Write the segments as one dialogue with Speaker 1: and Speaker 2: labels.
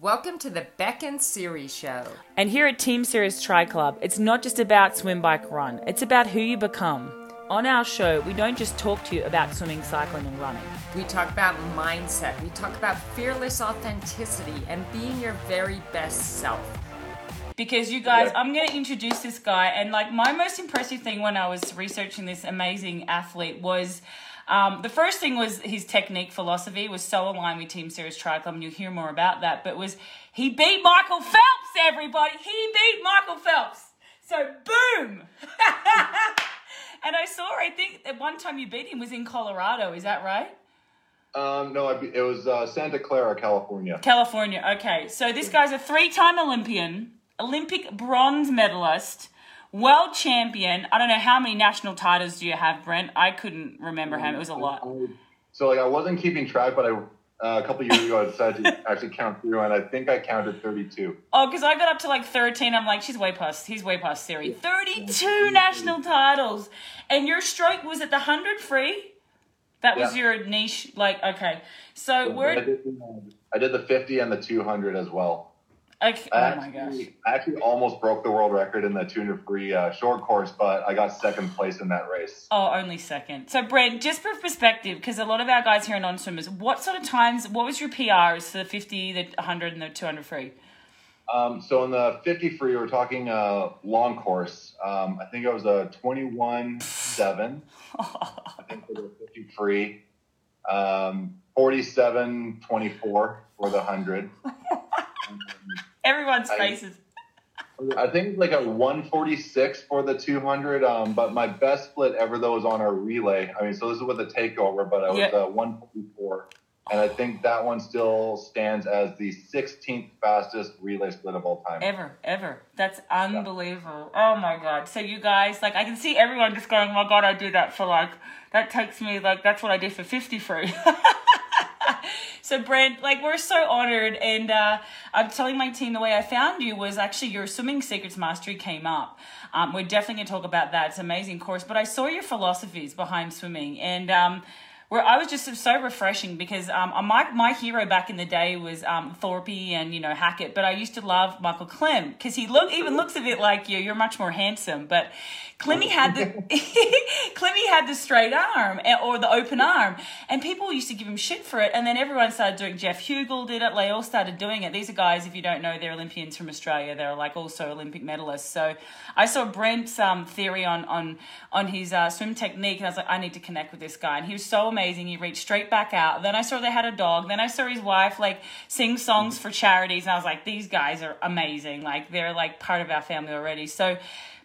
Speaker 1: Welcome to the Beck and Siri Show.
Speaker 2: And here at Team Sirius Tri Club, it's not just about swim, bike, run, it's about who you become. On our show, we don't just talk to you about swimming, cycling, and running.
Speaker 1: We talk about mindset, we talk about fearless authenticity, and being your very best self.
Speaker 2: Because you guys, I'm going to introduce this guy, and like my most impressive thing when I was researching this amazing athlete was. Um, the first thing was his technique philosophy was so aligned with Team Sirius Tri Club, and you'll hear more about that. But was he beat Michael Phelps? Everybody, he beat Michael Phelps. So boom. and I saw, I think at one time you beat him was in Colorado. Is that right?
Speaker 3: Um, no, it was uh, Santa Clara, California.
Speaker 2: California. Okay, so this guy's a three-time Olympian, Olympic bronze medalist world champion. I don't know how many national titles do you have, Brent? I couldn't remember how. It was a lot.
Speaker 3: So like I wasn't keeping track, but I uh, a couple years ago I decided to actually count through, and I think I counted thirty-two.
Speaker 2: Oh, because I got up to like thirteen. I'm like, she's way past. He's way past Siri. Thirty-two national titles, and your stroke was at the hundred free. That was
Speaker 3: Yeah.
Speaker 2: your niche. Like, okay, so
Speaker 3: I
Speaker 2: we're
Speaker 3: did, I did the fifty and the two hundred as well. I
Speaker 2: Oh my gosh.
Speaker 3: I actually almost broke the world record in the two hundred free uh, short course, but I got second place in that race.
Speaker 2: Oh, only second. So, Brent, just for perspective, because a lot of our guys here are non-swimmers, what sort of times? What was your PRs for the fifty, the hundred, and the two hundred free?
Speaker 3: Um, so in the 50 free, we're talking uh, long course. Um, I think it was a 21 7. I think for the 50 free. Um, 47 24 for the 100.
Speaker 2: Everyone's
Speaker 3: I-
Speaker 2: faces.
Speaker 3: I think it's like a 146 for the 200. Um, but my best split ever, though, was on our relay. I mean, so this is with the takeover, but I was
Speaker 2: Yeah.
Speaker 3: uh, 144. And I think that one still stands as the 16th fastest relay split of all time.
Speaker 2: Ever, ever. That's unbelievable. Oh my god. So you guys, like, I can see everyone just going, "Oh my god, I do that for like that takes me like that's what I did for fifty free." so Brent, like, we're so honored, and uh, I'm telling my team the way I found you was actually your swimming secrets mastery came up. Um, we're definitely gonna talk about that. It's amazing course, but I saw your philosophies behind swimming, and um, where I was just so refreshing because um, my my hero back in the day was um, Thorpe and you know Hackett, but I used to love Michael Klim because he look even looks a bit like you. You're much more handsome, but Clemmy had the Clemmy had the straight arm eh, or the open arm, and people used to give him shit for it. And then everyone started doing. Geoff Huegill did it. They all started doing it. These are guys, if you don't know, they're Olympians from Australia. They're like also Olympic medalists. So I saw Brent's um, theory on on on his uh, swim technique, and I was like, I need to connect with this guy. And he was so amazing. He reached straight back out. Then I saw they had a dog. Then I saw his wife like sing songs for charities, and I was like, these guys are amazing. Like they're like part of our family already. So.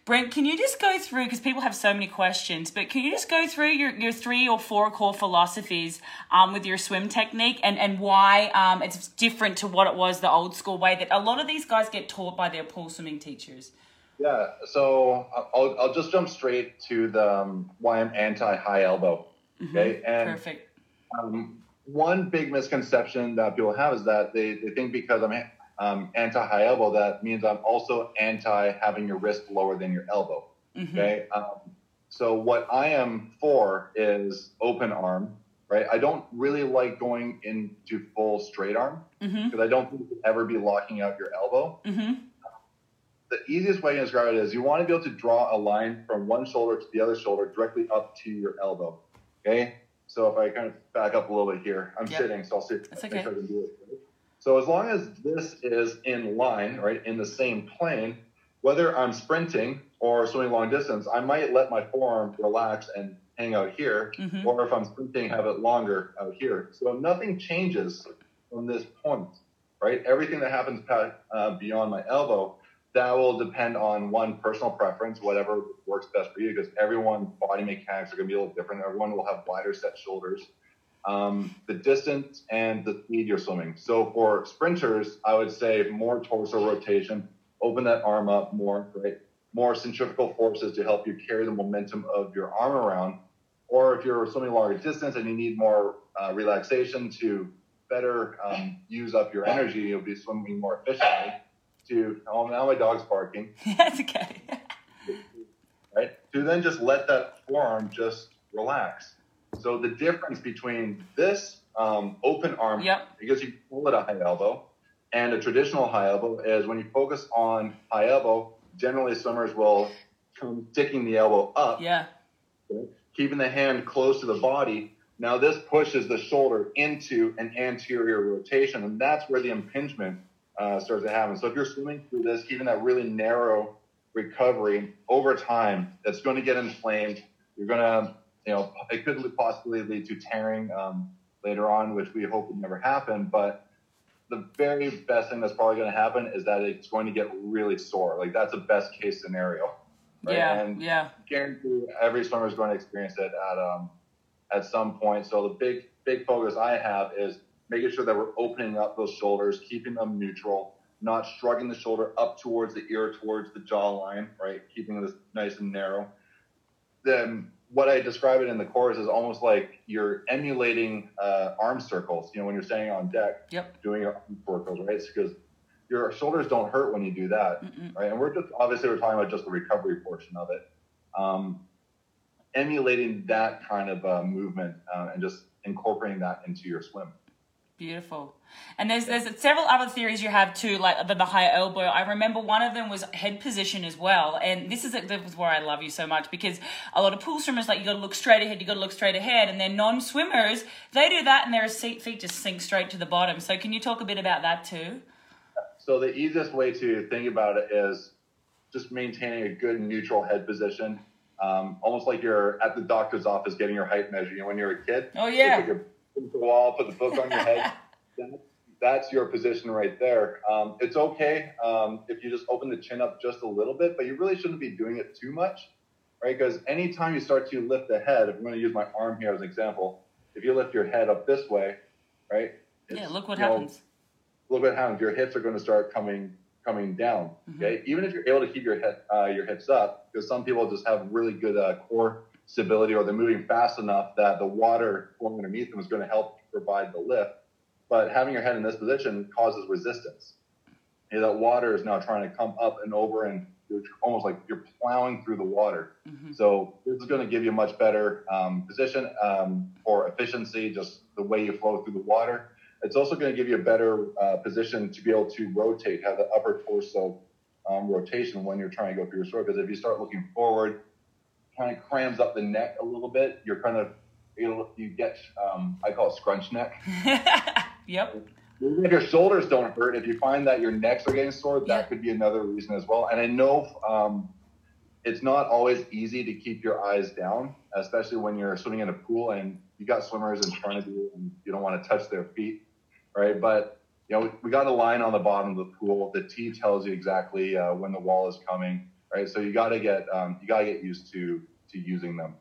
Speaker 2: Brent, can you just go through because people have so many questions, but can you just go through your, your three or four core philosophies um, with your swim technique and, and why um, it's different to what it was the old school way that a lot of these guys get taught by their pool swimming teachers?
Speaker 3: Yeah, so I'll, I'll just jump straight to the um, why I'm anti high elbow. Okay, and
Speaker 2: Perfect.
Speaker 3: um, one big misconception that people have is that they, they think because I'm um, anti high elbow, that means I'm also anti having your wrist lower than your elbow.
Speaker 2: Mm-hmm.
Speaker 3: Okay, um, so what I am for is open arm. Right, I don't really like going into full straight arm
Speaker 2: Mm-hmm.
Speaker 3: because I don't think you ever be locking out your elbow
Speaker 2: Mm-hmm.
Speaker 3: the easiest way to describe it is you want to be able to draw a line from one shoulder to the other shoulder directly up to your elbow. Okay? So if I kind of back up a little bit here, I'm
Speaker 2: Yep.
Speaker 3: sitting, so I'll sit.
Speaker 2: That's okay.
Speaker 3: I can do it. So as long as this is in line, right, in the same plane, whether I'm sprinting or swimming long distance, I might let my forearm relax and hang out here,
Speaker 2: Mhm.
Speaker 3: or if I'm sprinting, have it longer out here. So nothing changes from this point, right? Everything that happens past, uh, beyond my elbow, that will depend on one personal preference, whatever works best for you, because everyone's body mechanics are going to be a little different. Everyone will have wider set shoulders. Um, the distance and the speed you're swimming. So for sprinters, I would say more torso rotation, open that arm up more, right? More centrifugal forces to help you carry the momentum of your arm around. Or if you're swimming longer distance and you need more uh, relaxation to better um, use up your energy, you'll be swimming more efficiently. To oh now my dog's barking,
Speaker 2: That's okay.
Speaker 3: right? To then just let that forearm just relax. So the difference between this um, open arm,
Speaker 2: Yep.
Speaker 3: because you pull it a high elbow, And a traditional high elbow is when you focus on high elbow, generally swimmers will come sticking the elbow up,
Speaker 2: Yeah.
Speaker 3: keeping the hand close to the body. Now this pushes the shoulder into an anterior rotation, and that's where the impingement uh, starts to happen. So if you're swimming through this, even that really narrow recovery over time, that's going to get inflamed. You're going to, you know, it could possibly lead to tearing um, later on, which we hope would never happen. But the very best thing that's probably going to happen is that it's going to get really sore. Like that's a best case scenario. right?
Speaker 2: Yeah.
Speaker 3: And
Speaker 2: Yeah.
Speaker 3: guarantee every swimmer is going to experience it at um at some point. So the big big focus I have is making sure that we're opening up those shoulders, keeping them neutral, not shrugging the shoulder up towards the ear, towards the jawline, right? Keeping this nice and narrow. Then what I describe it in the course is almost like you're emulating uh, arm circles. You know, when you're standing on deck,
Speaker 2: Yep.
Speaker 3: doing your arm circles, right? Because your shoulders don't hurt when you do that
Speaker 2: Mm-mm.
Speaker 3: right? And we're just obviously we're talking about just the recovery portion of it, um, emulating that kind of uh, movement uh, and just incorporating that into your swim.
Speaker 2: Beautiful. And there's there's several other theories you have too, like the, the high elbow. I remember one of them was head position as well. And this is this is where I love you so much because a lot of pool swimmers like you got to look straight ahead, you got to look straight ahead, and then non-swimmers they do that and their seat feet just sink straight to the bottom. So can you talk a bit about that too?
Speaker 3: So the easiest way to think about it is just maintaining a good neutral head position, um, almost like you're at the doctor's office getting your height measured. You know, when you're a kid,
Speaker 2: Oh yeah.
Speaker 3: Put the wall, put the book on your head. That's your position right there. Um, it's okay um, if you just open the chin up just a little bit, but you really shouldn't be doing it too much, right? Because anytime you start to lift the head, if I'm going to use my arm here as an example, if you lift your head up this way, right?
Speaker 2: Yeah, look what
Speaker 3: you know,
Speaker 2: happens.
Speaker 3: look what happens. Your hips are going to start coming coming down.
Speaker 2: Mhm.
Speaker 3: Okay, even if you're able to keep your head uh, your hips up, because some people just have really good uh, core stability, or they're moving fast enough that the water flowing underneath them is going to help provide the lift. But having your head in this position causes resistance. You know, that water is now trying to come up and over, and you're almost like you're plowing through the water.
Speaker 2: hmm
Speaker 3: So this is going to give you a much better um, position um, for efficiency, just the way you flow through the water. It's also going to give you a better uh, position to be able to rotate, have the upper torso um, rotation when you're trying to go through your stroke. Because if you start looking forward, kind of crams up the neck a little bit. You're kind of you you get um, I call it scrunch neck.
Speaker 2: yep.
Speaker 3: Even if your shoulders don't hurt, if you find that your necks are getting sore, that
Speaker 2: Yeah.
Speaker 3: could be another reason as well. And I know um, it's not always easy to keep your eyes down, especially when you're swimming in a pool and you got swimmers in front of you and you don't want to touch their feet, right? But you know, we got a line on the bottom of the pool. The T tells you exactly uh, when the wall is coming, right? So you got to get um, you got to get used to to using them.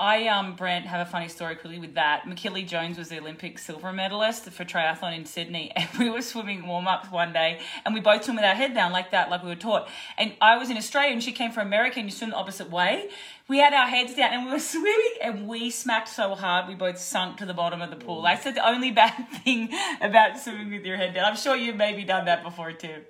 Speaker 2: I um Brent have a funny story quickly with that. Michellie Jones was the Olympic silver medalist for triathlon in Sydney, and we were swimming warm ups one day, and we both swim with our head down like that, like we were taught. And I was in Australia, and she came from America, and you swim the opposite way. We had our heads down, and we were swimming, and we smacked so hard we both sunk to the bottom of the pool. I said the only bad thing about swimming with your head down. I'm sure you've maybe done that before too.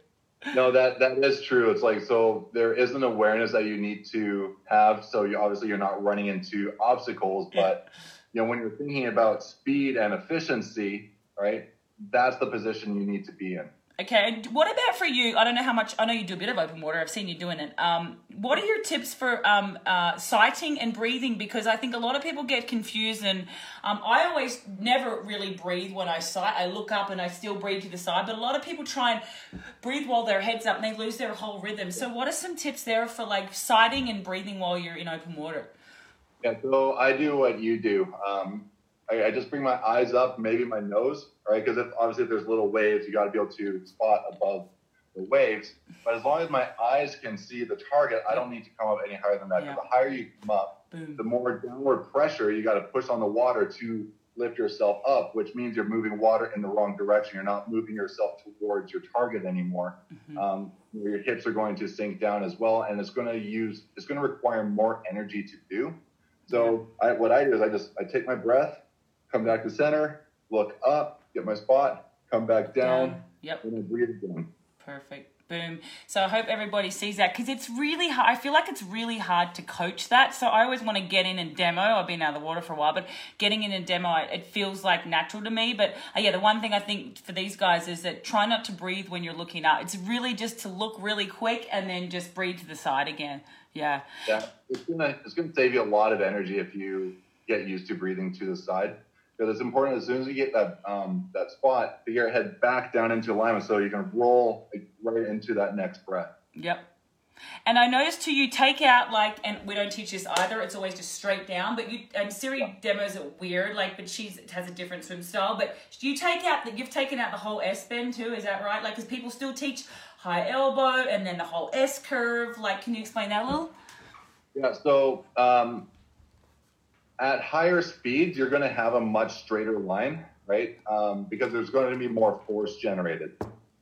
Speaker 3: No, that that is true. It's like so there is an awareness that you need to have. So you obviously you're not running into obstacles, but you know when you're thinking about speed and efficiency, right? That's the position you need to be in.
Speaker 2: Okay, and what about for you? I don't know how much. I know you do a bit of open water. I've seen you doing it. Um, what are your tips for um, uh, sighting and breathing? Because I think a lot of people get confused, and um, I always never really breathe when I sight. I look up and I still breathe to the side, but a lot of people try and breathe while their heads up, and they lose their whole rhythm. So, what are some tips there for like sighting and breathing while you're in open water?
Speaker 3: Yeah, so I do what you do. Um, I, I just bring my eyes up, maybe my nose, right? Because if obviously if there's little waves, you got to be able to spot above the waves. But as long as my eyes can see the target, I don't need to come up any higher than that.
Speaker 2: Yeah.
Speaker 3: The higher you come up,
Speaker 2: Boom.
Speaker 3: the more downward pressure you got to push on the water to lift yourself up, which means you're moving water in the wrong direction. You're not moving yourself towards your target anymore.
Speaker 2: Mhm.
Speaker 3: Um, your hips are going to sink down as well, and it's going to use it's going to require more energy to do. So I, what I do is I just I take my breath, come back to center, look up, get my spot, come back down,
Speaker 2: Yep.
Speaker 3: and then breathe again.
Speaker 2: Perfect. boom. So I hope everybody sees that because it's really hard. I feel like it's really hard to coach that. So I always want to get in and demo. I've been out of the water for a while, but getting in and demo, it feels like natural to me. But uh, yeah, the one thing I think for these guys is that try not to breathe when you're looking up. It's really just to look really quick and then just breathe to the side again. Yeah.
Speaker 3: Yeah, it's gonna it's gonna save you a lot of energy if you get used to breathing to the side because it's important as soon as you get that um, that spot to get your head back down into alignment so you can roll right into that next breath.
Speaker 2: Yep. And I noticed too, you take out like, and we don't teach this either. It's always just straight down. But you and Siri demos it weird, like, but she's has a different swim style. But you take out that you've taken out the whole S bend too. Is that right? Like, because people still teach high elbow and then the whole S curve. Like, can you explain that a little?
Speaker 3: Yeah. So um, at higher speeds, you're going to have a much straighter line, right? Um, because there's going to be more force generated.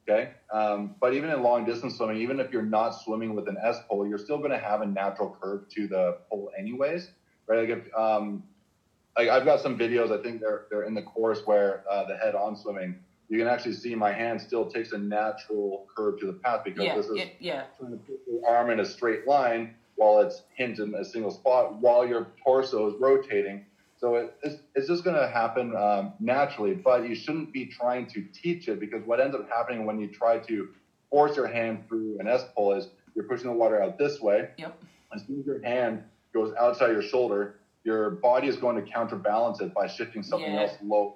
Speaker 3: Okay. Um, but even in long distance swimming, even if you're not swimming with an S pole, you're still going to have a natural curve to the pole, anyways, right? Like if, um, like I've got some videos, I think they're they're in the course where uh, the head on swimming, you can actually see my hand still takes a natural curve to the path because
Speaker 2: Yeah,
Speaker 3: this is
Speaker 2: yeah,
Speaker 3: trying to put your arm in a straight line while it's hinged in a single spot while your torso is rotating. So it, it's, it's just going to happen um, naturally, but you shouldn't be trying to teach it because what ends up happening when you try to force your hand through an S pull is you're pushing the water out this way.
Speaker 2: Yep.
Speaker 3: As soon as your hand goes outside your shoulder, your body is going to counterbalance it by shifting something
Speaker 2: Yeah.
Speaker 3: else low.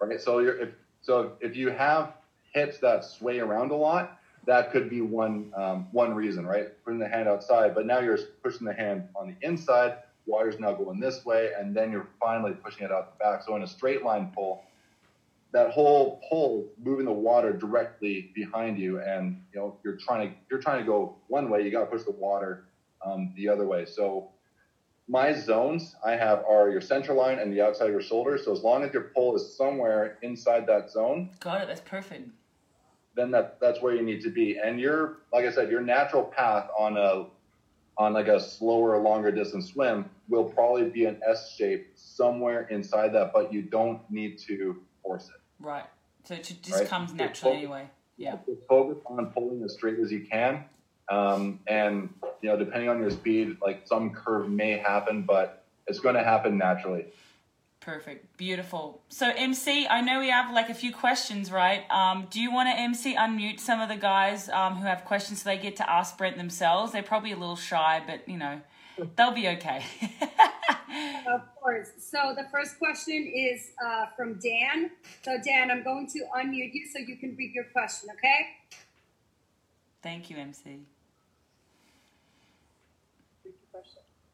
Speaker 3: Right. So you're, if so if you have hips that sway around a lot, that could be one um, one reason, right? Putting the hand outside, but now you're pushing the hand on the inside. Water's now going this way, and then you're finally pushing it out the back. So in a straight line pull, that whole pull moving the water directly behind you, and you know you're trying to you're trying to go one way, you got to push the water um, the other way. So my zones I have are your center line and the outside of your shoulder. So as long as your pull is somewhere inside that zone,
Speaker 2: Got it. That's perfect.
Speaker 3: Then that that's where you need to be. And your like I said, your natural path on a on like a slower, longer distance swim will probably be an S shape somewhere inside that, but you don't need to force it.
Speaker 2: Right. So it just
Speaker 3: Right.
Speaker 2: comes naturally
Speaker 3: focus-
Speaker 2: anyway. Yeah.
Speaker 3: Focus on pulling as straight as you can. Um, and you know, depending on your speed, like some curve may happen, but it's going to happen naturally.
Speaker 2: Perfect. Beautiful. So MC, I know we have like a few questions, right? Um, do you want to MC unmute some of the guys um, who have questions so they get to ask Brent themselves? They're probably a little shy, but you know, they'll be okay.
Speaker 4: Of course. So the first question is uh, from Dan. So Dan, I'm going to unmute you so you can read your question. Okay?
Speaker 2: Thank you, MC.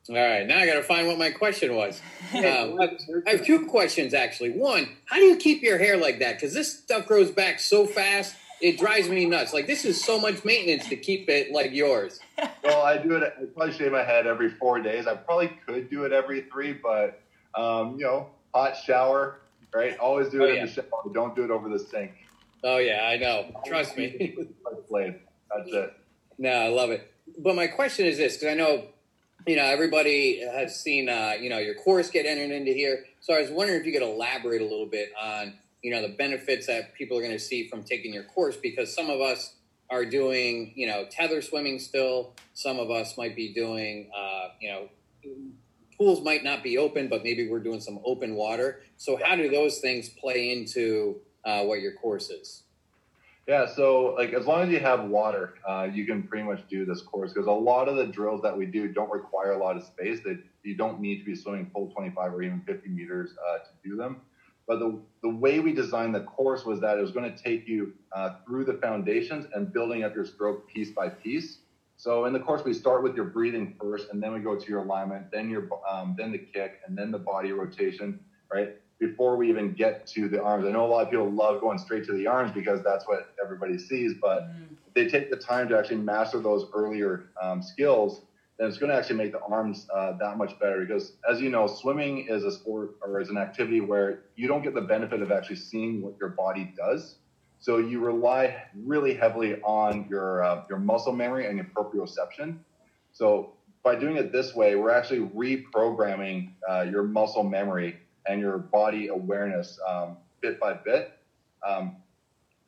Speaker 5: All right, now I got to find what my question was. Um, I have two questions actually. One, how do you keep your hair like that? Because this stuff grows back so fast, it drives me nuts. Like this is so much maintenance to keep it like yours.
Speaker 3: Well, I do it. I probably shave my head every four days. I probably could do it every three, but um, you know, hot shower, right? Always do it
Speaker 5: Oh,
Speaker 3: in the shower. Don't do it over the sink.
Speaker 5: Oh yeah, I know. Trust me.
Speaker 3: That's it.
Speaker 5: No, I love it. But my question is this, because I know, you know, everybody has seen, uh, you know, your course get entered into here. So I was wondering if you could elaborate a little bit on, you know, the benefits that people are going to see from taking your course, because some of us are doing, you know, tether swimming still. Some of us might be doing, uh, you know, pools might not be open, but maybe we're doing some open water. So how do those things play into uh, what your course is?
Speaker 3: Yeah, so like as long as you have water, uh, you can pretty much do this course because a lot of the drills that we do don't require a lot of space. That you don't need to be swimming full 25 or even 50 meters uh, to do them. But the the way we designed the course was that it was going to take you uh, through the foundations and building up your stroke piece by piece. So in the course, we start with your breathing first, and then we go to your alignment, then your um, then the kick, and then the body rotation, right? Before we even get to the arms. I know a lot of people love going straight to the arms because that's what everybody sees, but if they take the time to actually master those earlier um, skills, then it's going to actually make the arms uh, that much better. Because as you know, swimming is a sport or is an activity where you don't get the benefit of actually seeing what your body does. So you rely really heavily on your uh, your muscle memory and your proprioception. So by doing it this way, we're actually reprogramming uh, your muscle memory and your body awareness um, bit by bit. Um,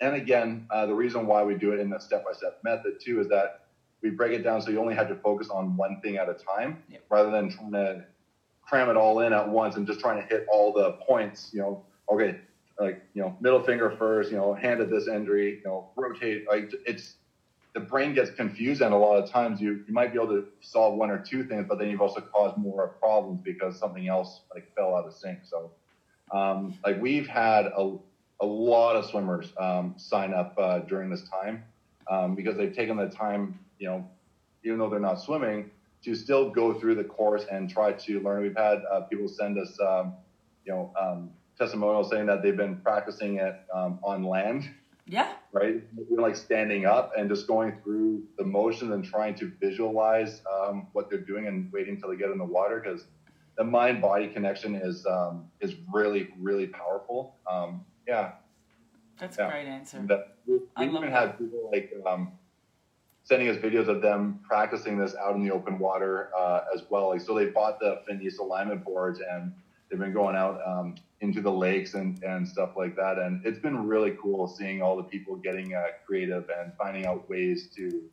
Speaker 3: and again, uh, the reason why we do it in a step-by-step method too is that we break it down so you only have to focus on one thing at a time, rather than trying to cram it all in at once and just trying to hit all the points. You know, okay, like you know, middle finger first. You know, hand at this injury. You know, rotate. Like it's the brain gets confused, and a lot of times you you might be able to solve one or two things, but then you've also caused more problems because something else like fell out of sync. So, um, like we've had a a lot of swimmers um, sign up uh, during this time um, because they've taken the time, you know, even though they're not swimming, to still go through the course and try to learn. We've had uh, people send us, um, you know, um, testimonials saying that they've been practicing it um, on land,
Speaker 2: Yeah.
Speaker 3: Right? Even like standing up and just going through the motions and trying to visualize um, what they're doing and waiting until they get in the water because the mind-body connection is um, is really really powerful. Um, yeah,
Speaker 2: That's
Speaker 3: Yeah.
Speaker 2: a great answer.
Speaker 3: that we
Speaker 2: I
Speaker 3: we even had people like um, sending us videos of them practicing this out in the open water uh, as well. Like, so they bought the Finis alignment boards and they've been going out um, into the lakes and, and stuff like that. And it's been really cool seeing all the people getting uh, creative and finding out ways to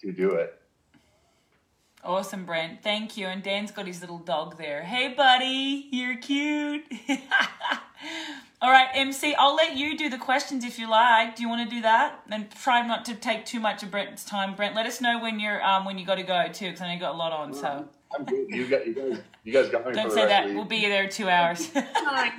Speaker 3: to do it.
Speaker 2: Awesome, Brent. Thank you. And Dan's got his little dog there. Hey, buddy, you're cute. All right, MC, I'll let you do the questions if you like. Do you want to do that? And try not to take too much of Brent's time. Brent, let us know when you're um when you got to go too, because I know you got a lot on. So
Speaker 3: I'm good. You, got, you guys, you guys got me
Speaker 2: don't say that.
Speaker 3: of
Speaker 2: We'll be there two hours.
Speaker 4: Fine.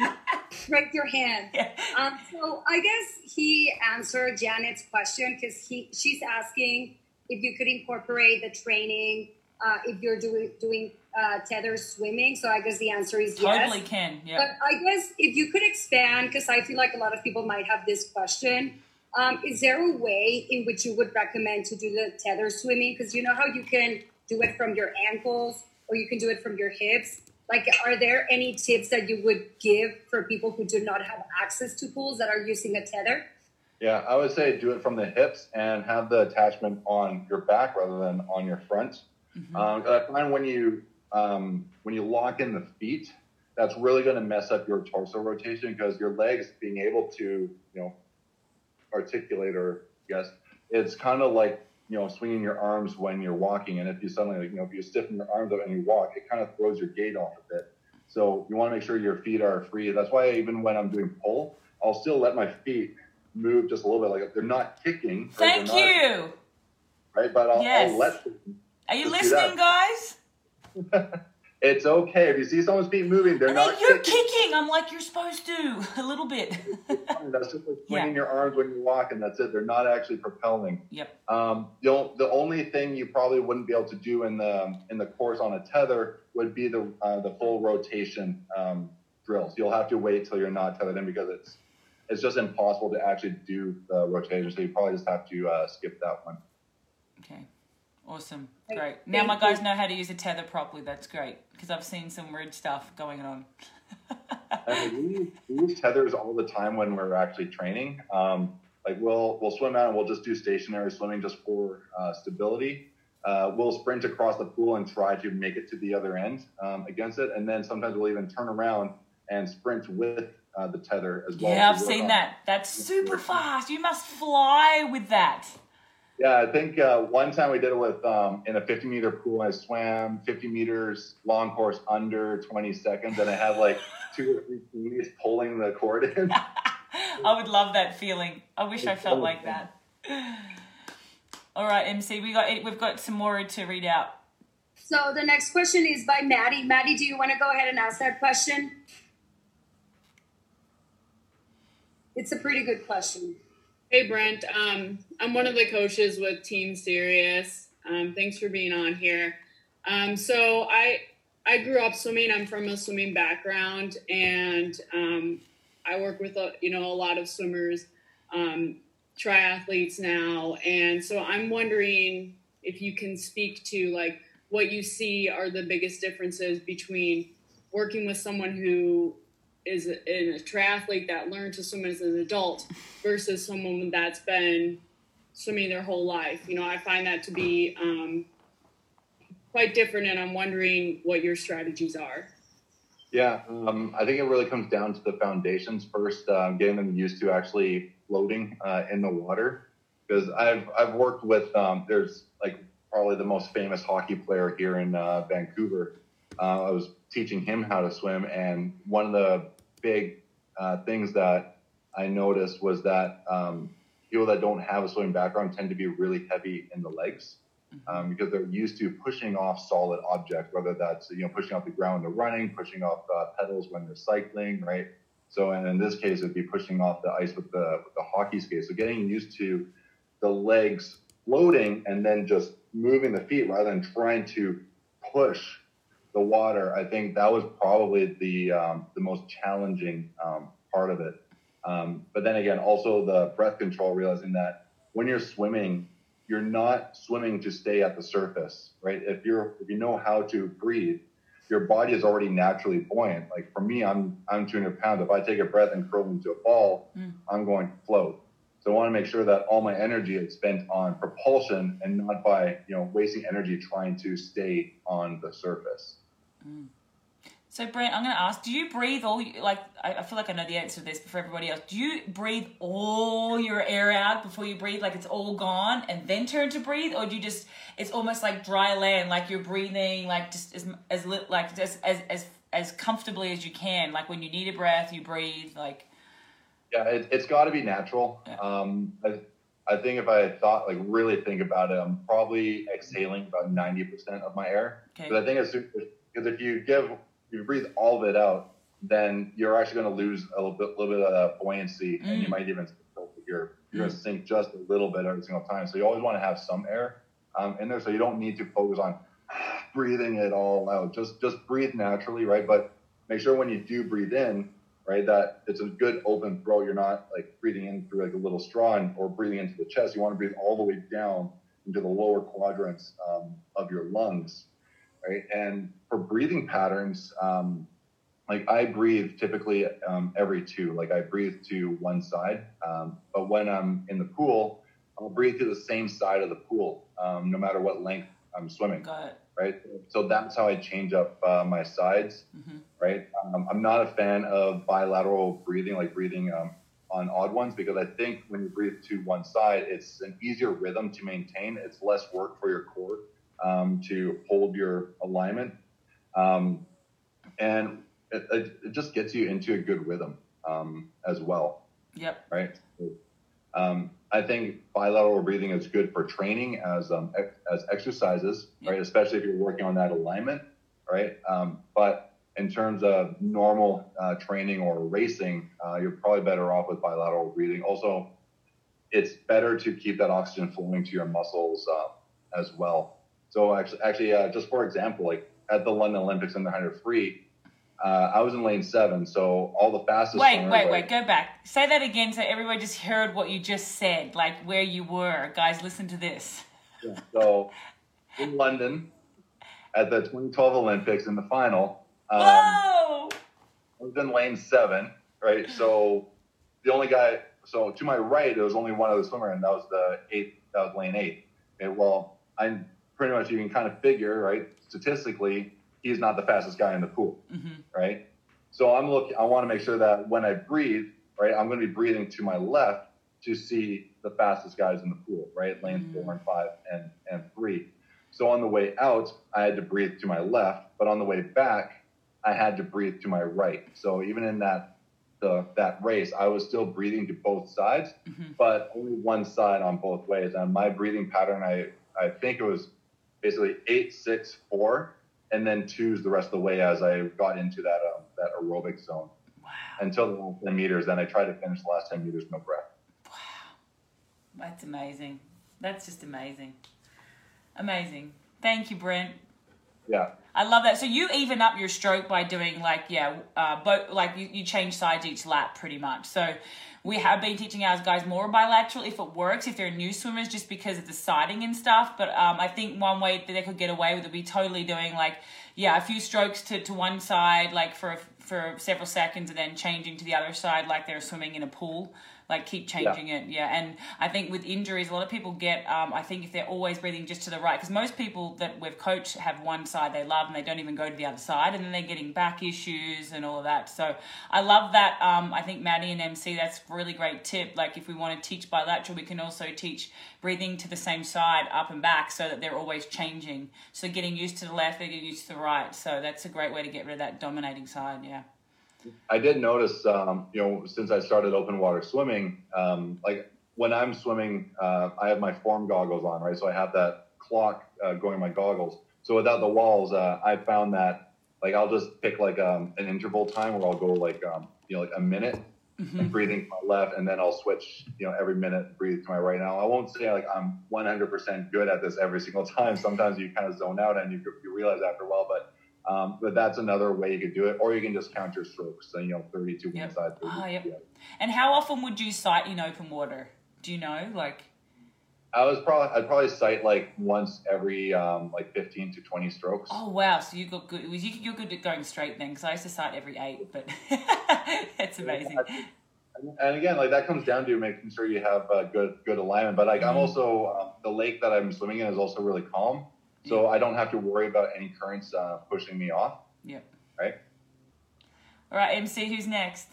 Speaker 4: Break your hand.
Speaker 2: Yeah.
Speaker 4: Um, so I guess he answered Janet's question because he she's asking if you could incorporate the training uh, if you're doing doing uh, tether swimming. So I guess the answer is
Speaker 2: totally
Speaker 4: yes.
Speaker 2: can. Yeah.
Speaker 4: But I guess if you could expand, because I feel like a lot of people might have this question. Um, is there a way in which you would recommend to do the tether swimming? Because you know how you can do it from your ankles or you can do it from your hips. Like, are there any tips that you would give for people who do not have access to pools that are using a tether?
Speaker 3: Yeah, I would say do it from the hips and have the attachment on your back rather than on your front.
Speaker 2: Mhm.
Speaker 3: Um, I find when you um, when you lock in the feet, that's really going to mess up your torso rotation because your legs being able to you know articulate or yes, it's kind of like you know swinging your arms when you're walking, and if you suddenly like, you know if you stiffen your arms up and you walk, it kind of throws your gait off a bit. So you want to make sure your feet are free. That's why even when I'm doing pull, I'll still let my feet move just a little bit, like they're not kicking. right,
Speaker 2: Thank
Speaker 3: not-
Speaker 2: you.
Speaker 3: right, but I'll,
Speaker 2: Yes.
Speaker 3: I'll let them
Speaker 2: Are you listening, guys?
Speaker 3: It's okay if you see someone's feet moving. They're
Speaker 2: And
Speaker 3: not
Speaker 2: you're
Speaker 3: kicking.
Speaker 2: kicking. I'm like, you're supposed to a little bit.
Speaker 3: That's just like
Speaker 2: Yeah.
Speaker 3: swinging your arms when you walk, and that's it. They're not actually propelling.
Speaker 2: yep.
Speaker 3: Um, the, the only thing you probably wouldn't be able to do in the in the course on a tether would be the uh, the full rotation um, drills. You'll have to wait till you're not tethered in because it's it's just impossible to actually do the rotation. So you probably just have to uh, skip that one.
Speaker 2: Okay. Awesome.
Speaker 4: Thank-
Speaker 2: Great. Now my
Speaker 4: thank
Speaker 2: guys know how to use a tether properly. That's great because I've seen some weird stuff going on.
Speaker 3: And we, use- we use tethers all the time when we're actually training. Um, like we'll we'll swim out and we'll just do stationary swimming just for uh, stability. Uh, we'll sprint across the pool and try to make it to the other end um, against it, and then sometimes we'll even turn around and sprint with uh, the tether as well.
Speaker 2: yeah, I've seen that. That's super fast. You must fly with that.
Speaker 3: Yeah, I think uh, one time we did it with um, in a 50 meter pool. I swam 50 meters long course under 20 seconds, and I had like two or three teammates pulling the cord in.
Speaker 2: I would love that feeling. I wish I felt like that. All right, MC, we got we've got some more to read out.
Speaker 4: So the next question is by Maddie. Maddie, do you want to go ahead and ask that question? It's a pretty good question.
Speaker 6: Hey Brent, um, I'm one of the coaches with Team Sirius. Um, thanks for being on here. Um, so I I grew up swimming. I'm from a swimming background, and um, I work with a, you know a lot of swimmers, um, triathletes now, and so I'm wondering if you can speak to like what you see are the biggest differences between working with someone who is a, a triathlete that learned to swim as an adult versus someone that's been swimming their whole life. You know, I find that to be um, quite different, and I'm wondering what your strategies are.
Speaker 3: Yeah, um, I think it really comes down to the foundations first, um, getting them used to actually floating uh, in the water because I've I've worked with um, there's like probably the most famous hockey player here in uh, Vancouver. Uh, I was teaching him how to swim, and one of the big uh, things that I noticed was that um, people that don't have a swimming background tend to be really heavy in the legs um, because they're used to pushing off solid objects, whether that's you know pushing off the ground when they're running, pushing off uh, pedals when they're cycling, right? So, and in this case, it'd be pushing off the ice with the with the hockey skate. So, getting used to the legs floating and then just moving the feet rather than trying to push the water. I think that was probably the um, the most challenging um, part of it. Um, but then again, also the breath control, realizing that when you're swimming, you're not swimming to stay at the surface, right? If you're if you know how to breathe, your body is already naturally buoyant. Like for me, I'm I'm 200 pounds. If I take a breath and curl into a ball,
Speaker 2: Mm.
Speaker 3: I'm going to float. So I want to make sure that all my energy is spent on propulsion and not by you know wasting energy trying to stay on the surface.
Speaker 2: So, Brent, I'm going to ask: Do you breathe all? Like, I, I feel like I know the answer to this, but for everybody else, do you breathe all your air out before you breathe, like it's all gone, and then turn to breathe, or do you just? It's almost like dry land, like you're breathing, like just as as like just as as as comfortably as you can. Like when you need a breath, you breathe. Like,
Speaker 3: Yeah, it, it's got to be natural.
Speaker 2: Yeah.
Speaker 3: Um, I, I think if I thought like really think about it, I'm probably exhaling about 90% of my air.
Speaker 2: okay,
Speaker 3: But I think it's because if you give, if you breathe all of it out, then you're actually going to lose a little bit, little bit of buoyancy, and you
Speaker 2: Mm.
Speaker 3: might even you're you're going to sink just a little bit every single time. So you always want to have some air um, in there, so you don't need to focus on breathing it all out. Just just breathe naturally, right? But make sure when you do breathe in, right, that it's a good open throat. You're not like breathing in through like a little straw and, or breathing into the chest. You want to breathe all the way down into the lower quadrants um, of your lungs, right? And for breathing patterns, um, like I breathe typically um, every two. Like I breathe to one side, um, but when I'm in the pool, I'll breathe to the same side of the pool, um, no matter what length I'm swimming
Speaker 2: got it.
Speaker 3: right? So that's how I change up uh, my sides,
Speaker 2: Mhm.
Speaker 3: right? Um, I'm not a fan of bilateral breathing, like breathing um, on odd ones, because I think when you breathe to one side, it's an easier rhythm to maintain. It's less work for your core um, to hold your alignment, um, and it, it, it just gets you into a good rhythm um, as well
Speaker 2: Yep.
Speaker 3: right? Um, I think bilateral breathing is good for training as um, ex- as exercises, right? Especially if you're working on that alignment, right? Um, but in terms of normal uh, training or racing, uh, you're probably better off with bilateral breathing. Also, it's better to keep that oxygen flowing to your muscles uh, as well. So actually, actually, uh, just for example, like at the London Olympics in the 100 free, uh, I was in lane seven, so all the fastest.
Speaker 2: Wait, wait,
Speaker 3: like-
Speaker 2: wait. Go back. Say that again, so everybody just heard what you just said, like where you were. Guys, listen to this.
Speaker 3: Yeah. So in London at the 2012 Olympics in the final, um,
Speaker 2: Whoa!
Speaker 3: I was in lane seven, right? So the only guy, so to my right, there was only one other swimmer, and that was the eighth, that was lane eight. Okay, well, I'm pretty much, you can kind of figure, right? Statistically, he's not the fastest guy in the pool,
Speaker 2: Mhm.
Speaker 3: right? So I'm looking, I want to make sure that when I breathe, right, I'm going to be breathing to my left to see the fastest guys in the pool, right? Lane
Speaker 2: Mm.
Speaker 3: four and five and, and three. So on the way out, I had to breathe to my left, but on the way back, I had to breathe to my right. So even in that the, that race, I was still breathing to both sides,
Speaker 2: Mhm.
Speaker 3: but only one side on both ways. And my breathing pattern, I I think it was basically eight, six, four, and then twos the rest of the way as I got into that um, that aerobic zone
Speaker 2: Wow.
Speaker 3: until the last ten meters. Then I tried to finish the last ten meters no breath. Wow.
Speaker 2: That's amazing. That's just amazing. Amazing. Thank you, Brent.
Speaker 3: Yeah,
Speaker 2: I love that. So you even up your stroke by doing like yeah, uh, but like you, you change sides each lap pretty much. So we have been teaching our guys more bilateral if it works if they're new swimmers just because of the siding and stuff. But um, I think one way that they could get away with it would be totally doing like yeah a few strokes to, to one side like for for several seconds and then changing to the other side like they're swimming in a pool. Like keep changing yeah. it. Yeah, and I think with injuries, a lot of people get. Um, I think if they're always breathing just to the right, because most people that we've coached have one side they love and they don't even go to the other side, and then they're getting back issues and all of that. So I love that. Um, I think Maddie and MC, that's really great tip. Like if we want to teach bilateral, we can also teach breathing to the same side, up and back, so that they're always changing. So getting used to the left, they're getting used to the right. So that's a great way to get rid of that dominating side. Yeah.
Speaker 3: I did notice, um, you know, since I started open water swimming, um, like when I'm swimming, uh, I have my form goggles on, right? So I have that clock uh, going in my goggles. So without the walls, uh, I found that like I'll just pick like um, an interval time where I'll go like um, you know like a minute mm-hmm. and breathing to my left, and then I'll switch you know every minute breathe to my right. Now I won't say like I'm 100% good at this every single time. Sometimes you kind of zone out and you, you realize after a while, but um, but that's another way you could do it, or you can just count your strokes. So, you know, 32 yep. one side. 30, oh, yep.
Speaker 2: Yeah. And how often would you sight in open water? Do you know? Like,
Speaker 3: I was probably I'd probably sight like once every um, like 15 to 20 strokes.
Speaker 2: Oh wow! So you got good. Was you you're good at going straight then? Because I used to sight every eight, but it's amazing.
Speaker 3: And again, like that comes down to making sure you have a good good alignment. But like mm. I'm also um, the lake that I'm swimming in is also really calm. So I don't have to worry about any currents uh, pushing me off.
Speaker 2: Yep.
Speaker 3: Right.
Speaker 2: All right, MC, who's next?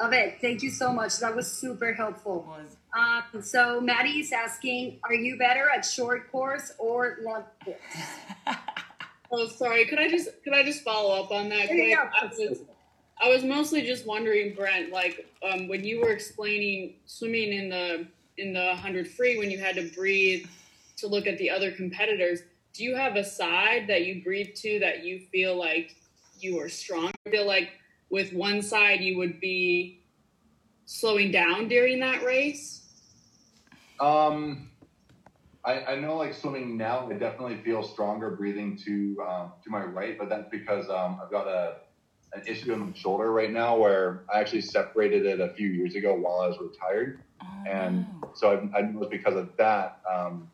Speaker 4: Love it. Thank you so much. That was super helpful. Was. Um, so Maddie is asking, are you better at short course or long course?
Speaker 6: oh, sorry. Could I just could I just follow up on that? Quick? I, was, I was mostly just wondering, Brent, like um, when you were explaining swimming in the in the hundred free, when you had to breathe to look at the other competitors do you have a side that you breathe to that you feel like you are strong? I feel like with one side you would be slowing down during that race?
Speaker 3: Um, I, I know like swimming now, I definitely feel stronger breathing to um, to my right, but that's because um, I've got a an issue in my shoulder right now where I actually separated it a few years ago while I was retired, oh. and so I, I know it's because of that. Um,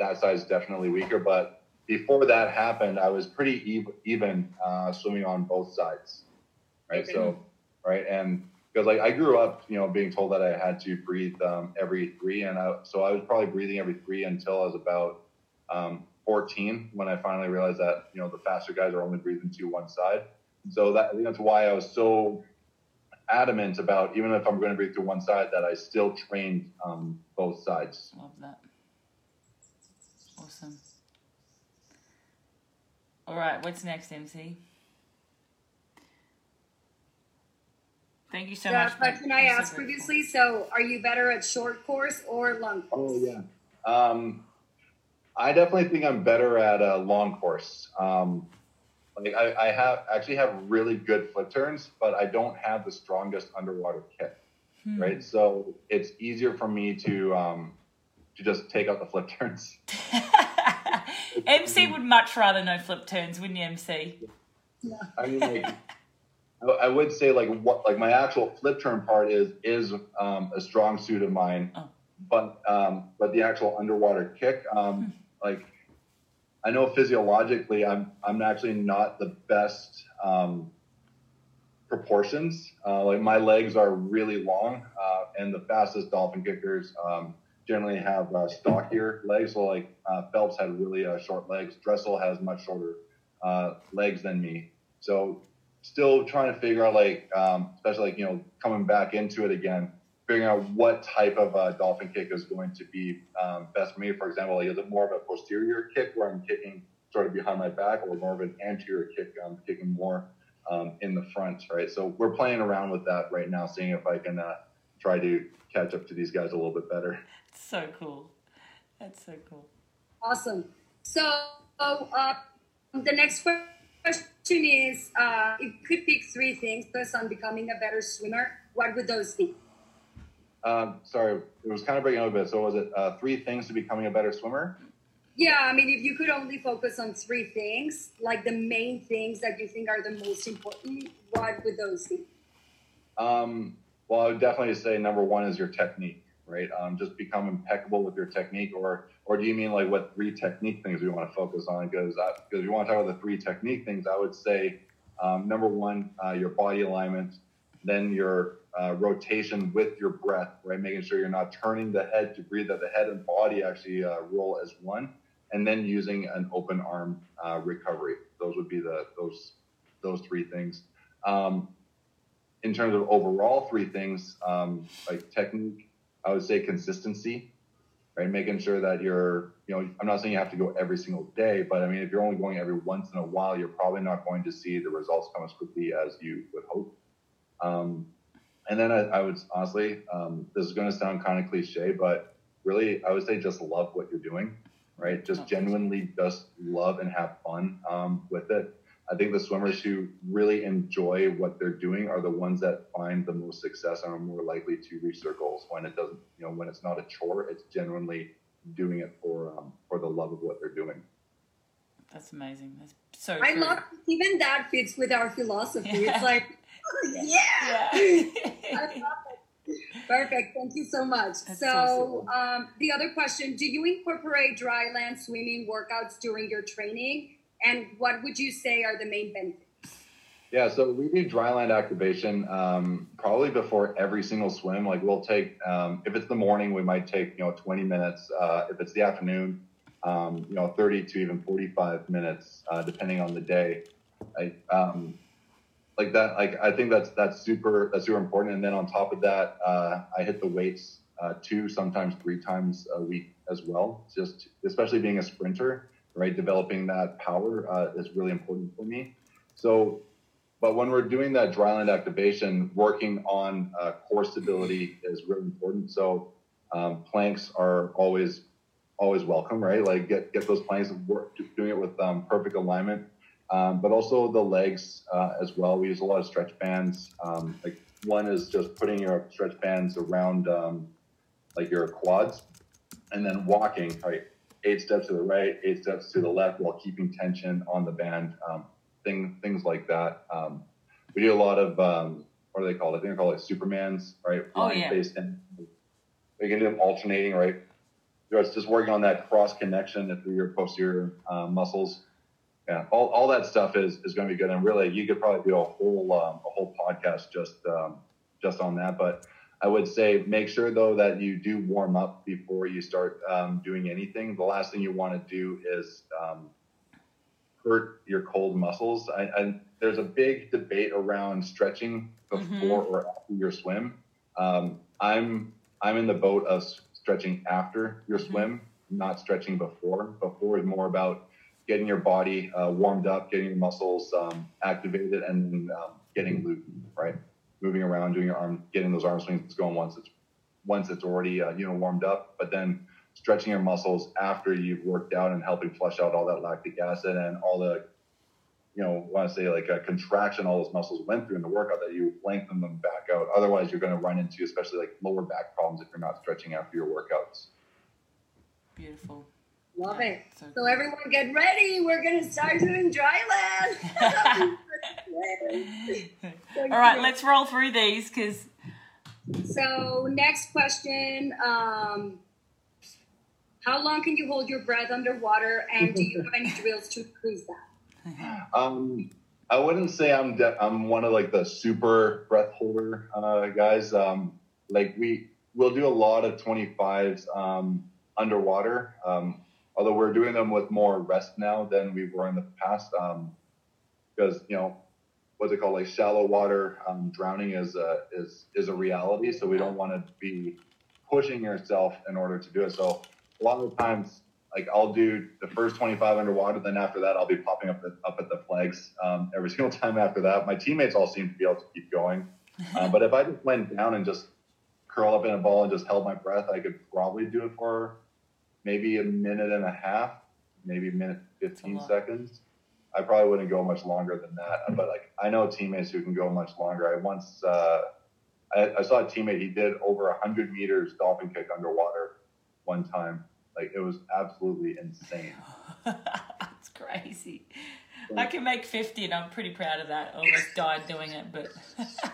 Speaker 3: that side is definitely weaker. But before that happened, I was pretty even uh, swimming on both sides, right? Okay. So, right, and because like I grew up, you know, being told that I had to breathe um, every three, and I, so I was probably breathing every three until I was about um, 14 when I finally realized that you know the faster guys are only breathing to one side. So that that's why I was so adamant about even if I'm going to breathe to one side that I still trained um, both sides.
Speaker 2: Love that. Awesome. All right, what's next, MC? Thank you so
Speaker 4: yeah,
Speaker 2: much.
Speaker 4: question I asked so previously. So, are you better at short course or long
Speaker 3: course? Oh yeah. Um, I definitely think I'm better at a long course. Um, like I, I have actually have really good flip turns, but I don't have the strongest underwater kick. Hmm. Right, so it's easier for me to um, to just take out the flip turns.
Speaker 2: MC would much rather no flip turns, wouldn't you, MC?
Speaker 3: Yeah. I mean, like, I would say like what like my actual flip turn part is is um, a strong suit of mine, oh. but um, but the actual underwater kick, um, hmm. like I know physiologically, I'm I'm actually not the best um, proportions. Uh, like my legs are really long, uh, and the fastest dolphin kickers um, generally have uh, stockier legs. So like uh, Phelps had really uh, short legs. Dressel has much shorter uh, legs than me. So still trying to figure out like, um, especially like you know coming back into it again, figuring out what type of uh, dolphin kick is going to be um, best for me. For example, like, is it more of a posterior kick where I'm kicking sort of behind my back, or more of an anterior kick, I'm kicking more um, in the front, right? So we're playing around with that right now, seeing if I can uh, try to catch up to these guys a little bit better.
Speaker 2: So cool. That's so cool.
Speaker 4: Awesome. So uh, the next question is uh, if you could pick three things based on becoming a better swimmer, what would those be?
Speaker 3: Um, sorry, it was kind of breaking up a bit. So was it uh, three things to becoming a better swimmer?
Speaker 4: Yeah, I mean, if you could only focus on three things, like the main things that you think are the most important, what would those be?
Speaker 3: Um, well, I would definitely say number one is your technique, right? Um, just become impeccable with your technique, or or do you mean like what three technique things we want to focus on? Because because we want to talk about the three technique things, I would say um, number one, uh, your body alignment, then your uh, rotation with your breath, right? Making sure you're not turning the head to breathe, that the head and body actually uh, roll as one, and then using an open arm uh, recovery. Those would be the those those three things. Um, in terms of overall three things, um, like technique, I would say consistency, right? Making sure that you're, you know, I'm not saying you have to go every single day, but I mean, if you're only going every once in a while, you're probably not going to see the results come as quickly as you would hope. Um, and then I, I would honestly, um, this is going to sound kind of cliche, but really, I would say just love what you're doing, right? Just genuinely just love and have fun um, with it. I think the swimmers who really enjoy what they're doing are the ones that find the most success and are more likely to reach their goals when it doesn't, you know, when it's not a chore, it's genuinely doing it for um, for the love of what they're doing.
Speaker 2: That's amazing. That's so.
Speaker 4: I
Speaker 2: true.
Speaker 4: love even that fits with our philosophy.
Speaker 2: Yeah.
Speaker 4: It's like, yeah.
Speaker 2: Yeah.
Speaker 4: I love it. Perfect. Thank you so much.
Speaker 2: That's
Speaker 4: so, um, the other question: Do you incorporate dry land swimming workouts during your training? And what would you say are the main benefits?
Speaker 3: Yeah, so we do dryland activation um, probably before every single swim. Like we'll take, um, if it's the morning, we might take you know 20 minutes. Uh, if it's the afternoon, um, you know 30 to even 45 minutes, uh, depending on the day. I, um, like that, like I think that's that's super that's super important. And then on top of that, uh, I hit the weights uh, two, sometimes three times a week as well. Just especially being a sprinter, right? Developing that power uh, is really important for me. So but when we're doing that dryland activation, working on uh, core stability is really important. So um, planks are always always welcome, right? Like get get those planks and work doing it with um, perfect alignment, um, but also the legs uh, as well. We use a lot of stretch bands. Um, like one is just putting your stretch bands around um, like your quads, and then walking right eight steps to the right, eight steps to the left while keeping tension on the band. Um, thing, things like that. Um, we do a lot of um, what are they called? I think they're called like Supermans, right?
Speaker 2: Oh, yeah.
Speaker 3: based in. We can do them alternating, right? It's just working on that cross connection through your posterior uh, muscles. Yeah, all, all that stuff is, is going to be good, and really, you could probably do a whole um, a whole podcast just um, just on that. But I would say make sure though that you do warm up before you start um, doing anything. The last thing you want to do is um, hurt your cold muscles. I, I, there's a big debate around stretching before or after your swim. Um, I'm I'm in the boat of stretching after your swim, not stretching before. Before is more about getting your body uh, warmed up, getting your muscles um, activated, and um, getting loose, right? Moving around, doing your arm, getting those arm swings going once it's once it's already uh, you know warmed up, but then stretching your muscles after you've worked out and helping flush out all that lactic acid and all the you know want to say like a contraction all those muscles went through in the workout that you lengthen them back out otherwise you're going to run into especially like lower back problems if you're not stretching after your workouts
Speaker 2: Beautiful.
Speaker 4: Love
Speaker 2: Yeah,
Speaker 4: it.
Speaker 2: so
Speaker 4: So everyone, get ready. We're gonna start doing dry land.
Speaker 2: All right, let's roll through these because
Speaker 4: So next question. Um, how long can you hold your breath underwater, and do you have any drills to increase that?
Speaker 3: Um, I wouldn't say I'm de- I'm one of like the super breath holder uh, guys. Um, like we we'll do a lot of 25s um, underwater. Um, although we're doing them with more rest now than we were in the past. Um, because you know what's it called like shallow water um, drowning is a is is a reality. So we don't want to be pushing yourself in order to do it. So a lot of times like I'll do the first 25 underwater, then after that I'll be popping up the, up at the flags um, every single time after that. My teammates all seem to be able to keep going, uh, but if I just went down and just curl up in a ball and just held my breath, I could probably do it for maybe a minute and a half, maybe a minute 15
Speaker 2: lot.
Speaker 3: seconds. I probably wouldn't go much longer than that, but like I know teammates who can go much longer. I once uh, I, I saw a teammate he did over 100 meters dolphin kick underwater one time. Like it was absolutely insane.
Speaker 2: That's crazy. I can make 50 and I'm pretty proud of that. I almost died doing it, but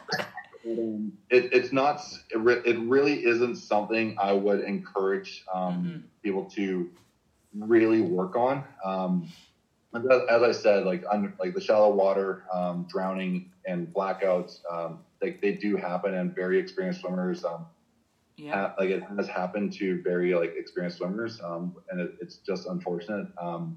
Speaker 3: It, it's not. It, re, it really isn't something I would encourage um,
Speaker 2: Mhm.
Speaker 3: people to really work on. Um, As as I said, like under, like the shallow water, um, drowning and blackouts, um, like they do happen, and very experienced swimmers, um,
Speaker 2: Yeah.
Speaker 3: ha- like it has happened to very like experienced swimmers, um, and it, it's just unfortunate. Um,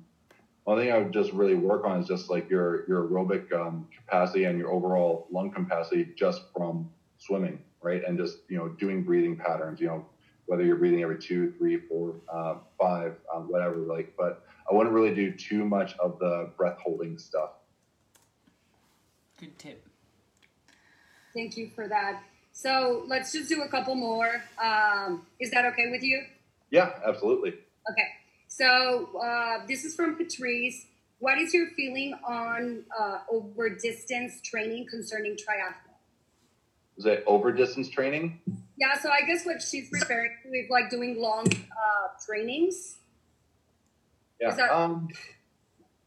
Speaker 3: one thing I would just really work on is just like your your aerobic um, capacity and your overall lung capacity just from swimming, right? And just you know doing breathing patterns, you know whether you're breathing every two, three, four, uh, five, um, whatever. Like, but I wouldn't really do too much of the breath holding stuff.
Speaker 2: Good tip.
Speaker 4: Thank you for that. So let's just do a couple more. Um, is that okay with you?
Speaker 3: Yeah, absolutely.
Speaker 4: Okay. So uh, this is from Patrice. What is your feeling on uh, over distance training concerning triathlon?
Speaker 3: Is it over distance training?
Speaker 4: Yeah, so I guess what she's referring to is like doing long uh, trainings.
Speaker 3: Yeah.
Speaker 4: That-
Speaker 3: um,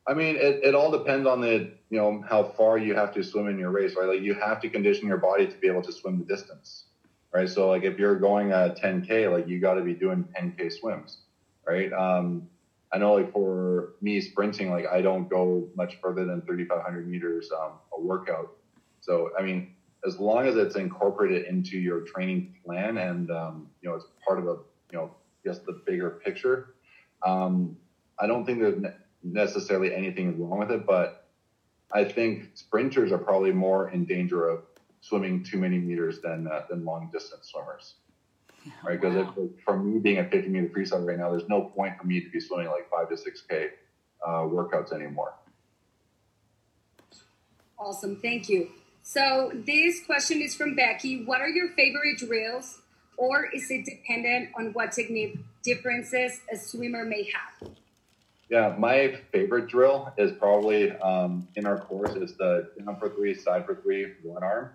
Speaker 3: I mean, it, it all depends on the, you know, how far you have to swim in your race, right? Like you have to condition your body to be able to swim the distance, right? So like if you're going a 10K, like you got to be doing 10K swims, right? Um, I know like for me sprinting, like I don't go much further than 3,500 meters um, a workout. So, I mean, as long as it's incorporated into your training plan and, um, you know, it's part of a, you know, just the bigger picture, um, I don't think there's ne- necessarily anything wrong with it, but I think sprinters are probably more in danger of swimming too many meters than uh, than long distance swimmers, right? Because
Speaker 2: Wow.
Speaker 3: for me being a 50 meter freestyle right now, there's no point for me to be swimming like five to six k uh, workouts anymore.
Speaker 4: Awesome, thank you. So this question is from Becky. What are your favorite drills, or is it dependent on what technique differences a swimmer may have?
Speaker 3: Yeah, my favorite drill is probably um, in our course is the down for three, side for three, one arm.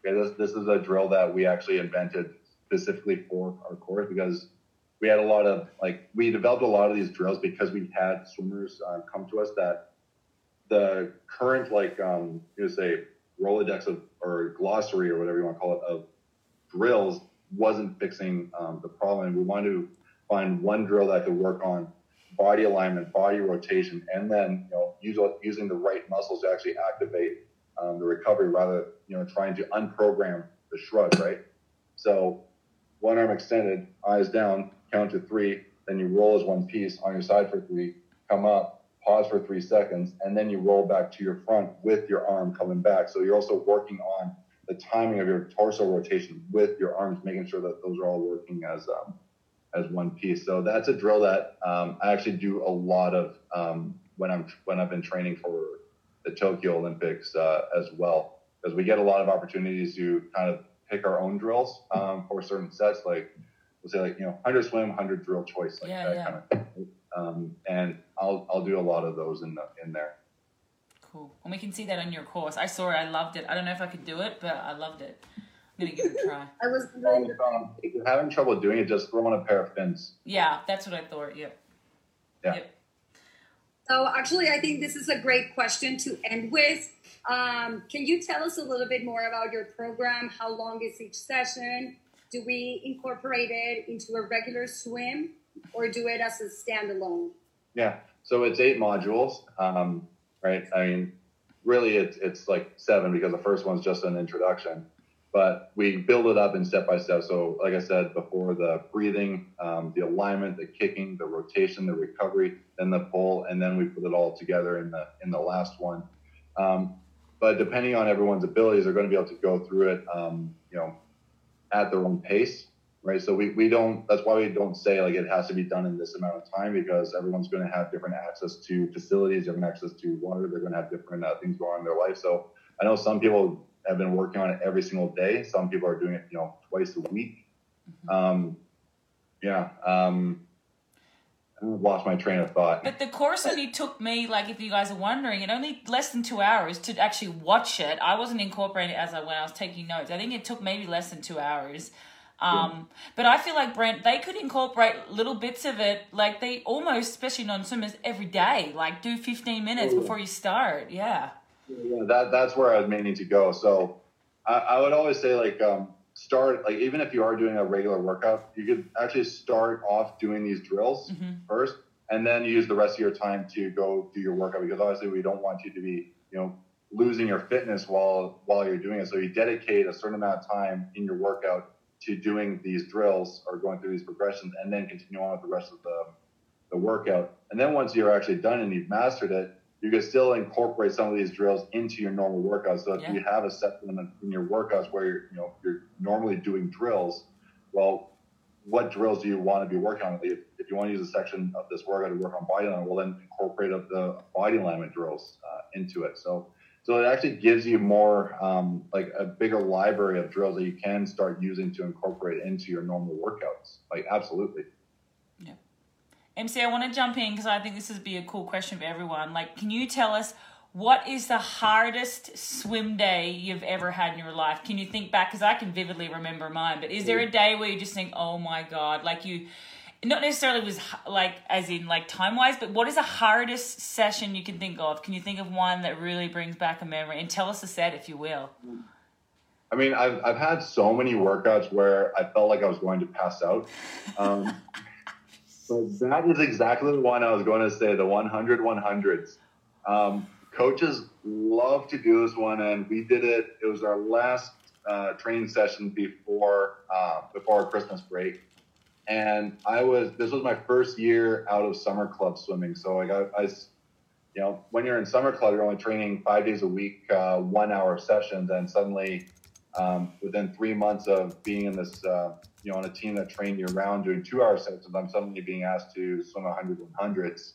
Speaker 3: Okay, this this is a drill that we actually invented specifically for our course because we had a lot of like we developed a lot of these drills because we had swimmers uh, come to us that the current like um, you know say Rolodex of or glossary or whatever you want to call it of drills wasn't fixing um, the problem. We wanted to find one drill that could work on body alignment, body rotation, and then you know use, using the right muscles to actually activate um, the recovery rather you know trying to unprogram the shrug, right? So one arm extended, eyes down, count to three, then you roll as one piece on your side for three, come up, pause for three seconds, and then you roll back to your front with your arm coming back. So you're also working on the timing of your torso rotation with your arms, making sure that those are all working as um, as one piece. So that's a drill that um, I actually do a lot of um, when I'm when I've been training for the Tokyo Olympics uh, as well, because we get a lot of opportunities to kind of pick our own drills um, for certain sets, like we'll say like you know 100 swim, 100 drill choice, like
Speaker 2: Yeah,
Speaker 3: that
Speaker 2: yeah.
Speaker 3: kind of. Thing. Um, and I'll I'll do a lot of those in the in there.
Speaker 2: Cool. And we can see that on your course. I saw it. I loved it. I don't know if I could do it, but I loved it. I'm gonna give it a try.
Speaker 4: I was
Speaker 3: Um, if you're having trouble doing it, just throw on a pair of fins.
Speaker 2: Yeah, that's what I thought. Yep.
Speaker 3: Yeah.
Speaker 2: Yep.
Speaker 4: So actually, I think this is a great question to end with. Um, can you tell us a little bit more about your program? How long is each session? Do we incorporate it into a regular swim, or do it as a standalone?
Speaker 3: Yeah. So it's eight modules, um, right? I mean, really, it's it's like seven because the first one's just an introduction, but we build it up in step by step. So, like I said before, the breathing, um, the alignment, the kicking, the rotation, the recovery, then the pull, and then we put it all together in the in the last one. Um, but depending on everyone's abilities, they're going to be able to go through it, um, you know, at their own pace right? So we, we don't, that's why we don't say like it has to be done in this amount of time because everyone's going to have different access to facilities, different access to water. They're going to have different uh, things going on in their life. So I know some people have been working on it every single day. Some people are doing it, you know, twice a week. Um, yeah. Um, I've lost my train of thought.
Speaker 2: But the course only took me, like, if you guys are wondering, it only less than two hours to actually watch it. I wasn't incorporating it as I went. I was taking notes. I think it took maybe less than two hours. Um, but I feel like Brent, they could incorporate little bits of it, like they almost, especially non-swimmers, every day. Like do fifteen minutes
Speaker 3: Oh.
Speaker 2: before you start. Yeah.
Speaker 3: Yeah, that that's where I was meaning to go. So I, I would always say like um, start like even if you are doing a regular workout, you could actually start off doing these drills
Speaker 2: Mhm.
Speaker 3: first, and then use the rest of your time to go do your workout because obviously we don't want you to be, you know, losing your fitness while while you're doing it. So you dedicate a certain amount of time in your workout to doing these drills or going through these progressions, and then continue on with the rest of the the workout. And then once you're actually done and you've mastered it, you can still incorporate some of these drills into your normal workouts. So if
Speaker 2: Yeah.
Speaker 3: you have a set in, your workouts where you're, you know you're normally doing drills, well, what drills do you want to be working on? If, if you want to use a section of this workout to work on body alignment, well then incorporate of the body alignment drills uh, into it. So so it actually gives you more um, like a bigger library of drills that you can start using to incorporate into your normal workouts. Like absolutely.
Speaker 2: MC, I want to jump in because I think this would be a cool question for everyone. Like, can you tell us what is the hardest swim day you've ever had in your life? Can you think back? Because I can vividly remember mine, but is there a day where you just think, oh my God, like you, not necessarily was like, as in like time wise, but what is the hardest session you can think of? Can you think of one that really brings back a memory? And tell us the set, if you will.
Speaker 3: I mean, I've, I've had so many workouts where I felt like I was going to pass out. Um, so that is exactly the one I was going to say, the 100 100s. Um, coaches love to do this one, and we did it. It was our last uh, training session before uh, before Christmas break, and I was this was my first year out of summer club swimming. So I, I s- you know, when you're in summer club, you're only training five days a week, uh, one hour sessions, and suddenly um, within three months of being in this, uh, you know, on a team that trained year round doing two hour sets, and I'm suddenly being asked to swim 100 100s,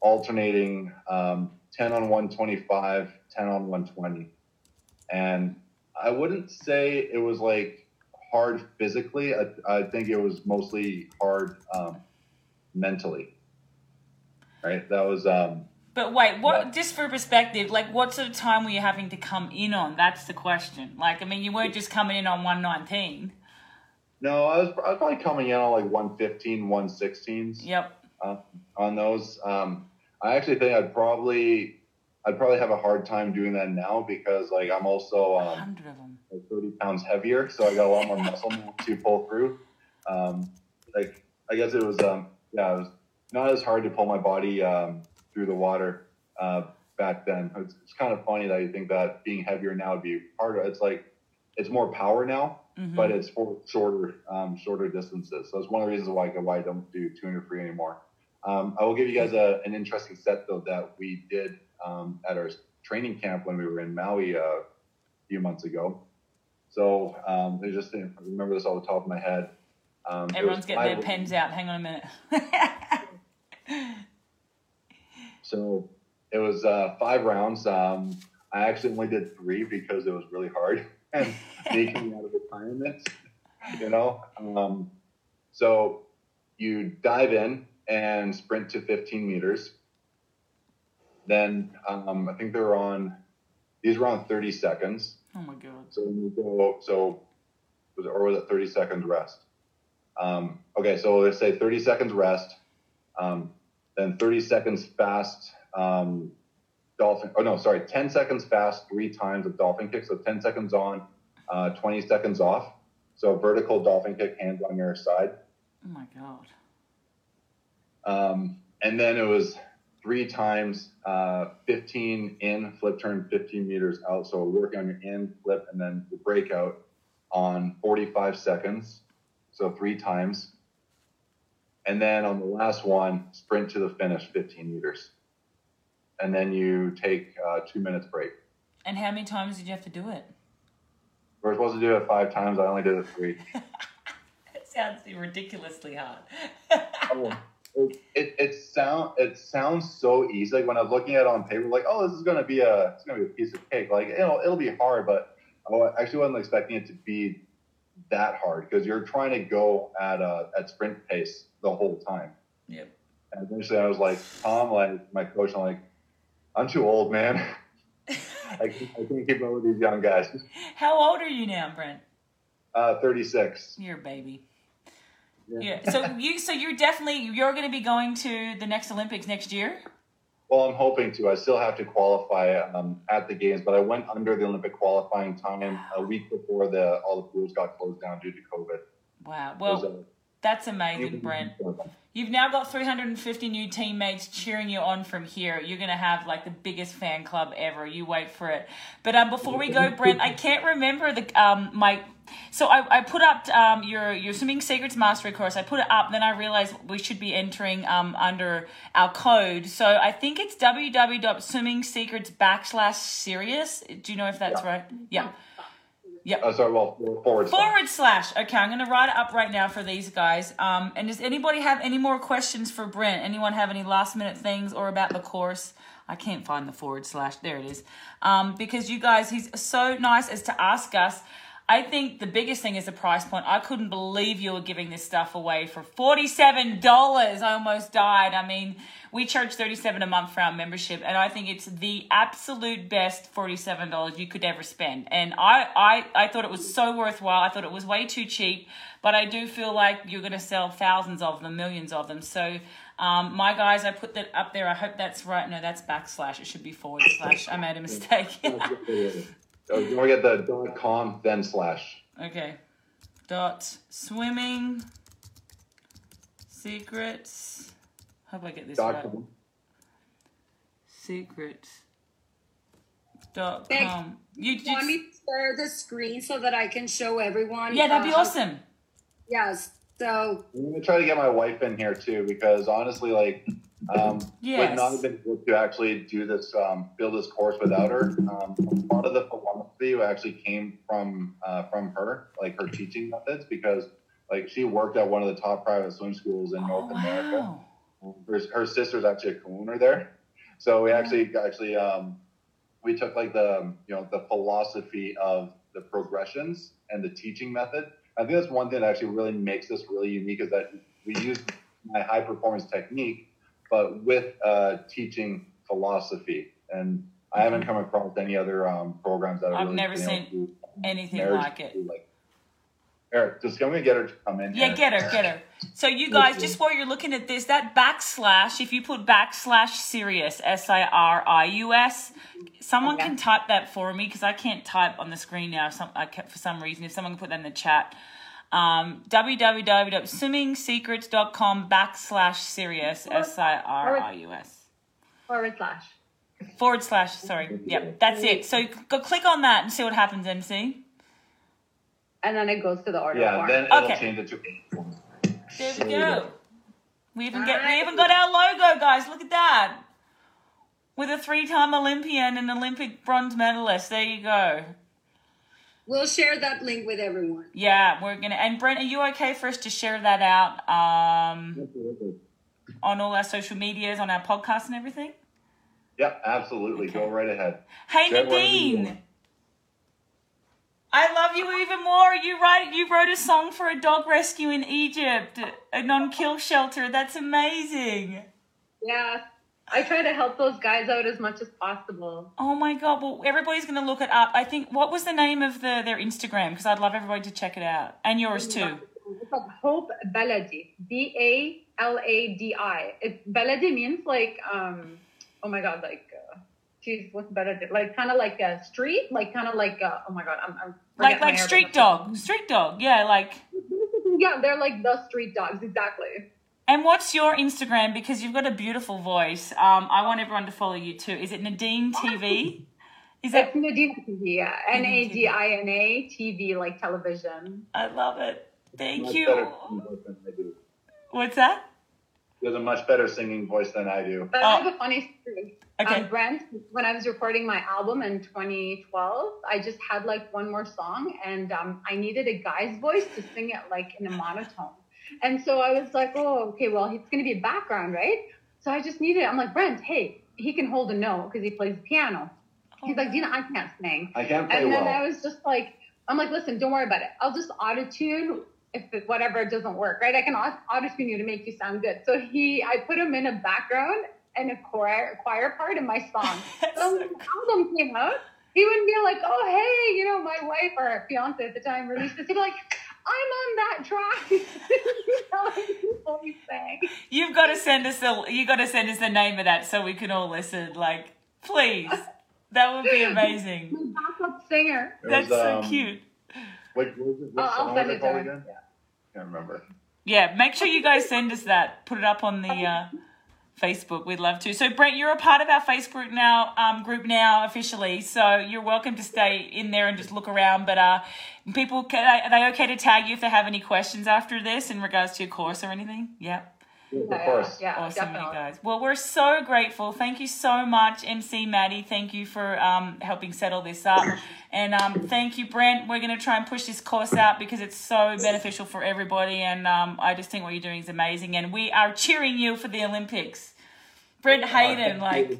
Speaker 3: alternating um, 10 on 125, 10 on 120. And I wouldn't say it was like hard physically. I, I think it was mostly hard um, mentally. Right? That was, um,
Speaker 2: But wait, what? Just for perspective, like what sort of time were you having to come in on? That's the question. Like, I mean, you weren't just coming in on one nineteen.
Speaker 3: no, I was, I was probably coming in on like 115, 116s.
Speaker 2: Yep.
Speaker 3: uh, on those. Um, I actually think I'd probably I'd probably have a hard time doing that now because like I'm also um,
Speaker 2: hundred of them.
Speaker 3: like 30 pounds heavier, so I got a lot more muscle to pull through. Um, like I guess it was um, yeah, it was not as hard to pull my body um, through the water uh, back then. It's, it's kind of funny that you think that being heavier now would be harder. It's like it's more power now,
Speaker 2: Mhm.
Speaker 3: but it's for shorter um, shorter distances. So it's one of the reasons why why I don't do 200 free anymore. Um, I will give you guys a, an interesting set though that we did um, at our training camp when we were in Maui uh, a few months ago. So um, I just remember this off the top of my head. Um,
Speaker 2: Everyone's getting their pens out. Hang on a minute.
Speaker 3: So it was uh, five rounds. Um, I actually only did three because it was really hard and me out of retirement, you know. Um, so you dive in and sprint to 15 meters. Then um, I think they were on these were on 30 seconds.
Speaker 2: oh my god.
Speaker 3: So you go, so was it, or was it 30 seconds rest? Um, okay, so let's say 30 seconds rest, um, then 30 seconds fast um, dolphin. Oh no, sorry, 10 seconds fast three times of dolphin kick. So 10 seconds on, uh, 20 seconds off. So vertical dolphin kick, hands on your side.
Speaker 2: Oh my god.
Speaker 3: Um, and then it was three times uh, 15 in, flip turn 15 meters out. So working on your in, flip, and then the breakout on 45 seconds. So three times. And then on the last one, sprint to the finish 15 meters. And then you take uh, two minutes break.
Speaker 2: And how many times did you have to do it?
Speaker 3: We're supposed to do it five times. I only did it three.
Speaker 2: It sounds ridiculously hard.
Speaker 3: Oh, it, it, it sound it sounds so easy. Like when I was looking at it on paper, like, oh, this is gonna be a it's gonna be a piece of cake. Like it'll it'll be hard, but I actually wasn't expecting it to be that hard because you're trying to go at a, at sprint pace the whole time.
Speaker 2: Yep.
Speaker 3: And eventually, I was like, Tom, like my coach, I'm like, I'm too old, man. I, can't- I can't keep up with these young guys.
Speaker 2: How old are you now, Brent?
Speaker 3: Uh, 36.
Speaker 2: You're a baby. Yeah. So you so you're definitely you're going to be going to the next Olympics next year.
Speaker 3: Well, I'm hoping to. I still have to qualify um, at the games, but I went under the Olympic qualifying time a week before the all the pools got closed down due to COVID.
Speaker 2: Wow. Well,
Speaker 3: uh,
Speaker 2: That's amazing, Brent. You've now got 350 new teammates cheering you on from here. You're going to have like the biggest fan club ever. You wait for it. But um, before we go, Brent, I can't remember the um my. So I, I put up um your your swimming secrets mastery course. I put it up, then I realized we should be entering um under our code. So I think it's www.swimming.secrets backslash Sirius. Do you know if that's
Speaker 3: Yeah.
Speaker 2: right? Yeah. Yeah.
Speaker 3: Oh, sorry. Well, forward. slash.
Speaker 2: Forward slash. Okay, I'm going to write it up right now for these guys. Um, and does anybody have any more questions for Brent? Anyone have any last minute things or about the course? I can't find the forward slash. There it is. Um, because you guys, he's so nice as to ask us. I think the biggest thing is the price point. I couldn't believe you were giving this stuff away for $47. I almost died. I mean, we charge 37 a month for our membership and I think it's the absolute best $47 you could ever spend. And I, I, I thought it was so worthwhile. I thought it was way too cheap, but I do feel like you're going to sell thousands of them, millions of them. So, um, my guys, I put that up there. I hope that's right. No, that's backslash. It should be forward slash. I made a mistake.
Speaker 3: Oh, don't forget the dot com then slash.
Speaker 2: Okay. Dot swimming secrets. How do I get this
Speaker 3: Dot
Speaker 2: right.
Speaker 3: com.
Speaker 2: Secrets. Dot
Speaker 4: Thank-
Speaker 2: com. You,
Speaker 4: Do you want me to share the screen so that I can show everyone?
Speaker 2: yeah, that'd be
Speaker 4: uh,
Speaker 2: awesome.
Speaker 4: Yes. So
Speaker 3: I'm gonna try to get my wife in here too because honestly, like, um,
Speaker 2: Yes.
Speaker 3: would not have been able to actually do this, um, build this course without her. Um, lot of the philosophy actually came from uh, from her, like her teaching methods, because like she worked at one of the top private swim schools in North
Speaker 2: Oh,
Speaker 3: America. Her, her sister's actually a co-owner there, so we actually actually um, we took like the you know the philosophy of the progressions and the teaching method. I think that's one thing that actually really makes this really unique is that we use my high performance technique, but with uh, teaching philosophy. And I haven't come across any other um, programs that
Speaker 2: I've
Speaker 3: really
Speaker 2: never seen Anything like it.
Speaker 3: like, Eric, just we get her to come in?
Speaker 2: Yeah,
Speaker 3: here?
Speaker 2: get her, get her. So you guys, just while you're looking at this, that backslash, if you put backslash Sirius, S I R I U S, someone
Speaker 4: Okay.
Speaker 2: can type that for me because I can't type on the screen now. Some I for some reason, if someone can put that in the chat. Um, www.swimmingsecrets.com backslash Sirius, S I R I U S.
Speaker 7: Forward slash.
Speaker 2: Forward slash, sorry. Yep, that's it. So go click on that and see what happens, MC.
Speaker 7: And then it goes to the order
Speaker 3: Yeah,
Speaker 7: form.
Speaker 3: then it'll
Speaker 2: Okay.
Speaker 3: change it to.
Speaker 2: There we go. We even get we even got our logo, guys. Look at that. With a three-time Olympian and Olympic bronze medalist. There you go.
Speaker 4: We'll share that link with everyone.
Speaker 2: Yeah, we're gonna. And Brent, are you okay for us to share that out um, on all our social medias, on our podcast, and everything?
Speaker 3: Yeah, absolutely. Go right ahead.
Speaker 2: Hey
Speaker 3: Share
Speaker 2: Nadine. I love you even more. You write you wrote a song for a dog rescue in Egypt, a non-kill shelter. That's amazing.
Speaker 7: Yeah. I try to help those guys out as much as possible.
Speaker 2: Oh my god! Well, everybody's going to look it up. I think what was the name of the their Instagram? Because I'd love everybody to check it out, and yours too.
Speaker 7: It's called Hope Baladi. B A L A D I. It Baladi means like um oh my god, like uh geez, what's Baladi? Like kind of like a street, like kind of like uh, oh my god, I'm, I'm
Speaker 2: Like like street dog, street dog. Yeah, like.
Speaker 7: Yeah, they're like the street dogs, exactly.
Speaker 2: And what's your Instagram? Because you've got a beautiful voice. Um, I want everyone to follow you too. Is it Nadine TV? Is
Speaker 7: It's
Speaker 2: that?
Speaker 7: Nadina TV, yeah. N A D I N A TV, like television.
Speaker 2: I love it. Thank
Speaker 3: Much
Speaker 2: you.
Speaker 3: better singing voice than I do.
Speaker 2: What's that?
Speaker 3: He has a much better singing voice than I do.
Speaker 7: But
Speaker 2: Oh.
Speaker 7: I have a funny story.
Speaker 2: Okay.
Speaker 7: Um, Brent, when I was recording my album in 2012, I just had like one more song and um, I needed a guy's voice to sing it like in a monotone. And so I was like, oh, okay, well, it's going to be a background, right? So I just needed, I'm like, Brent, hey, he can hold a note because he plays the piano. Oh, He's like, Dina, I can't sing.
Speaker 3: I can't play
Speaker 7: And then
Speaker 3: well.
Speaker 7: I was just like, I'm like, listen, don't worry about it. I'll just auto tune if it, whatever doesn't work, right? I can auto tune you to make you sound good. So he, I put him in a background and a choir, choir part in my song. So
Speaker 2: so
Speaker 7: when the album came out, he wouldn't be like, oh, hey, you know, my wife or fiance at the time released this. He'd be like, I'm on that track. you know, like, people we sang.
Speaker 2: You've got to send us the. You got to send us the name of that so we can all listen. Like, please. That would be amazing.
Speaker 7: My backup singer.
Speaker 3: It
Speaker 2: That's
Speaker 3: was,
Speaker 2: so
Speaker 3: um,
Speaker 2: cute.
Speaker 3: What, what, was it, what
Speaker 7: I'll- I'll send it
Speaker 3: it
Speaker 7: to
Speaker 3: called
Speaker 7: her.
Speaker 3: again? Can't remember.
Speaker 2: Yeah, make sure you guys send us that. Put it up on the uh, Facebook. We'd love to. So, Brent, you're a part of our Facebook now um, group now officially. So you're welcome to stay in there and just look around. But uh, people, can, are they okay to tag you if they have any questions after this in regards to your course or anything? Yeah.
Speaker 3: Of
Speaker 7: Yeah,
Speaker 3: course.
Speaker 7: yeah,
Speaker 2: Awesome,
Speaker 7: definitely.
Speaker 2: you guys. Well, we're so grateful. Thank you so much, MC Maddie. Thank you for um, helping settle this up. And um, thank you, Brent. We're going to try and push this course out because it's so beneficial for everybody. And um, I just think what you're doing is amazing. And we are cheering you for the Olympics. Brent Hayden, like,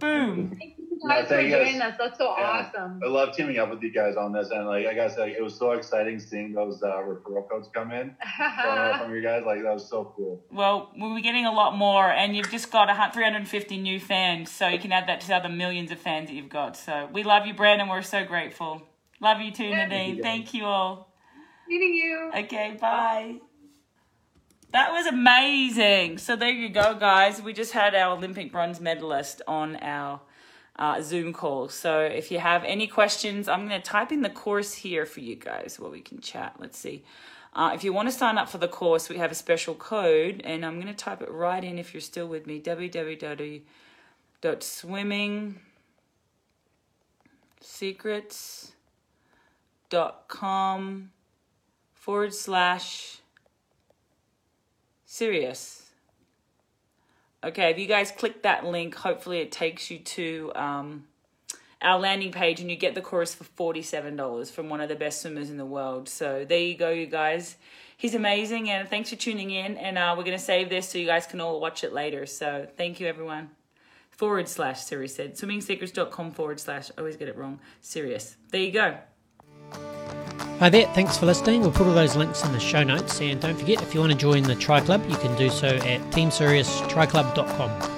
Speaker 2: boom.
Speaker 7: Thank guys
Speaker 3: No,
Speaker 7: for
Speaker 3: thank you guys.
Speaker 7: doing this. That's so
Speaker 3: Yeah.
Speaker 7: awesome.
Speaker 3: I love teaming up with you guys on this, and like I gotta say, it was so exciting seeing those uh, referral codes come in from, from you guys. Like that was so cool.
Speaker 2: Well, we'll be getting a lot more, and you've just got a 350 new fans, so you can add that to the other millions of fans that you've got. So we love you, Brandon. We're so grateful. Love you too, Nadine.
Speaker 3: you.
Speaker 2: Thank you all.
Speaker 7: Meeting you.
Speaker 2: Okay, bye. That was amazing. So there you go, guys. We just had our Olympic bronze medalist on our uh, Zoom call. So if you have any questions, I'm going to type in the course here for you guys while we can chat. Let's see. Uh, if you want to sign up for the course, we have a special code, and I'm going to type it right in if you're still with me www.swimmingsecrets.com forward slash Sirius. Okay, if you guys click that link, hopefully it takes you to um, our landing page and you get the course for $47 from one of the best swimmers in the world. So there you go, you guys. He's amazing and thanks for tuning in. And uh, we're going to save this so you guys can all watch it later. So thank you, everyone. Forward slash Sirius said. Swimmingsecrets.com forward slash, always get it wrong, Sirius. There you go.
Speaker 8: Hi there, thanks for listening. We'll put all those links in the show notes. And don't forget, if you want to join the Tri Club, you can do so at teamsiriustriclub.com.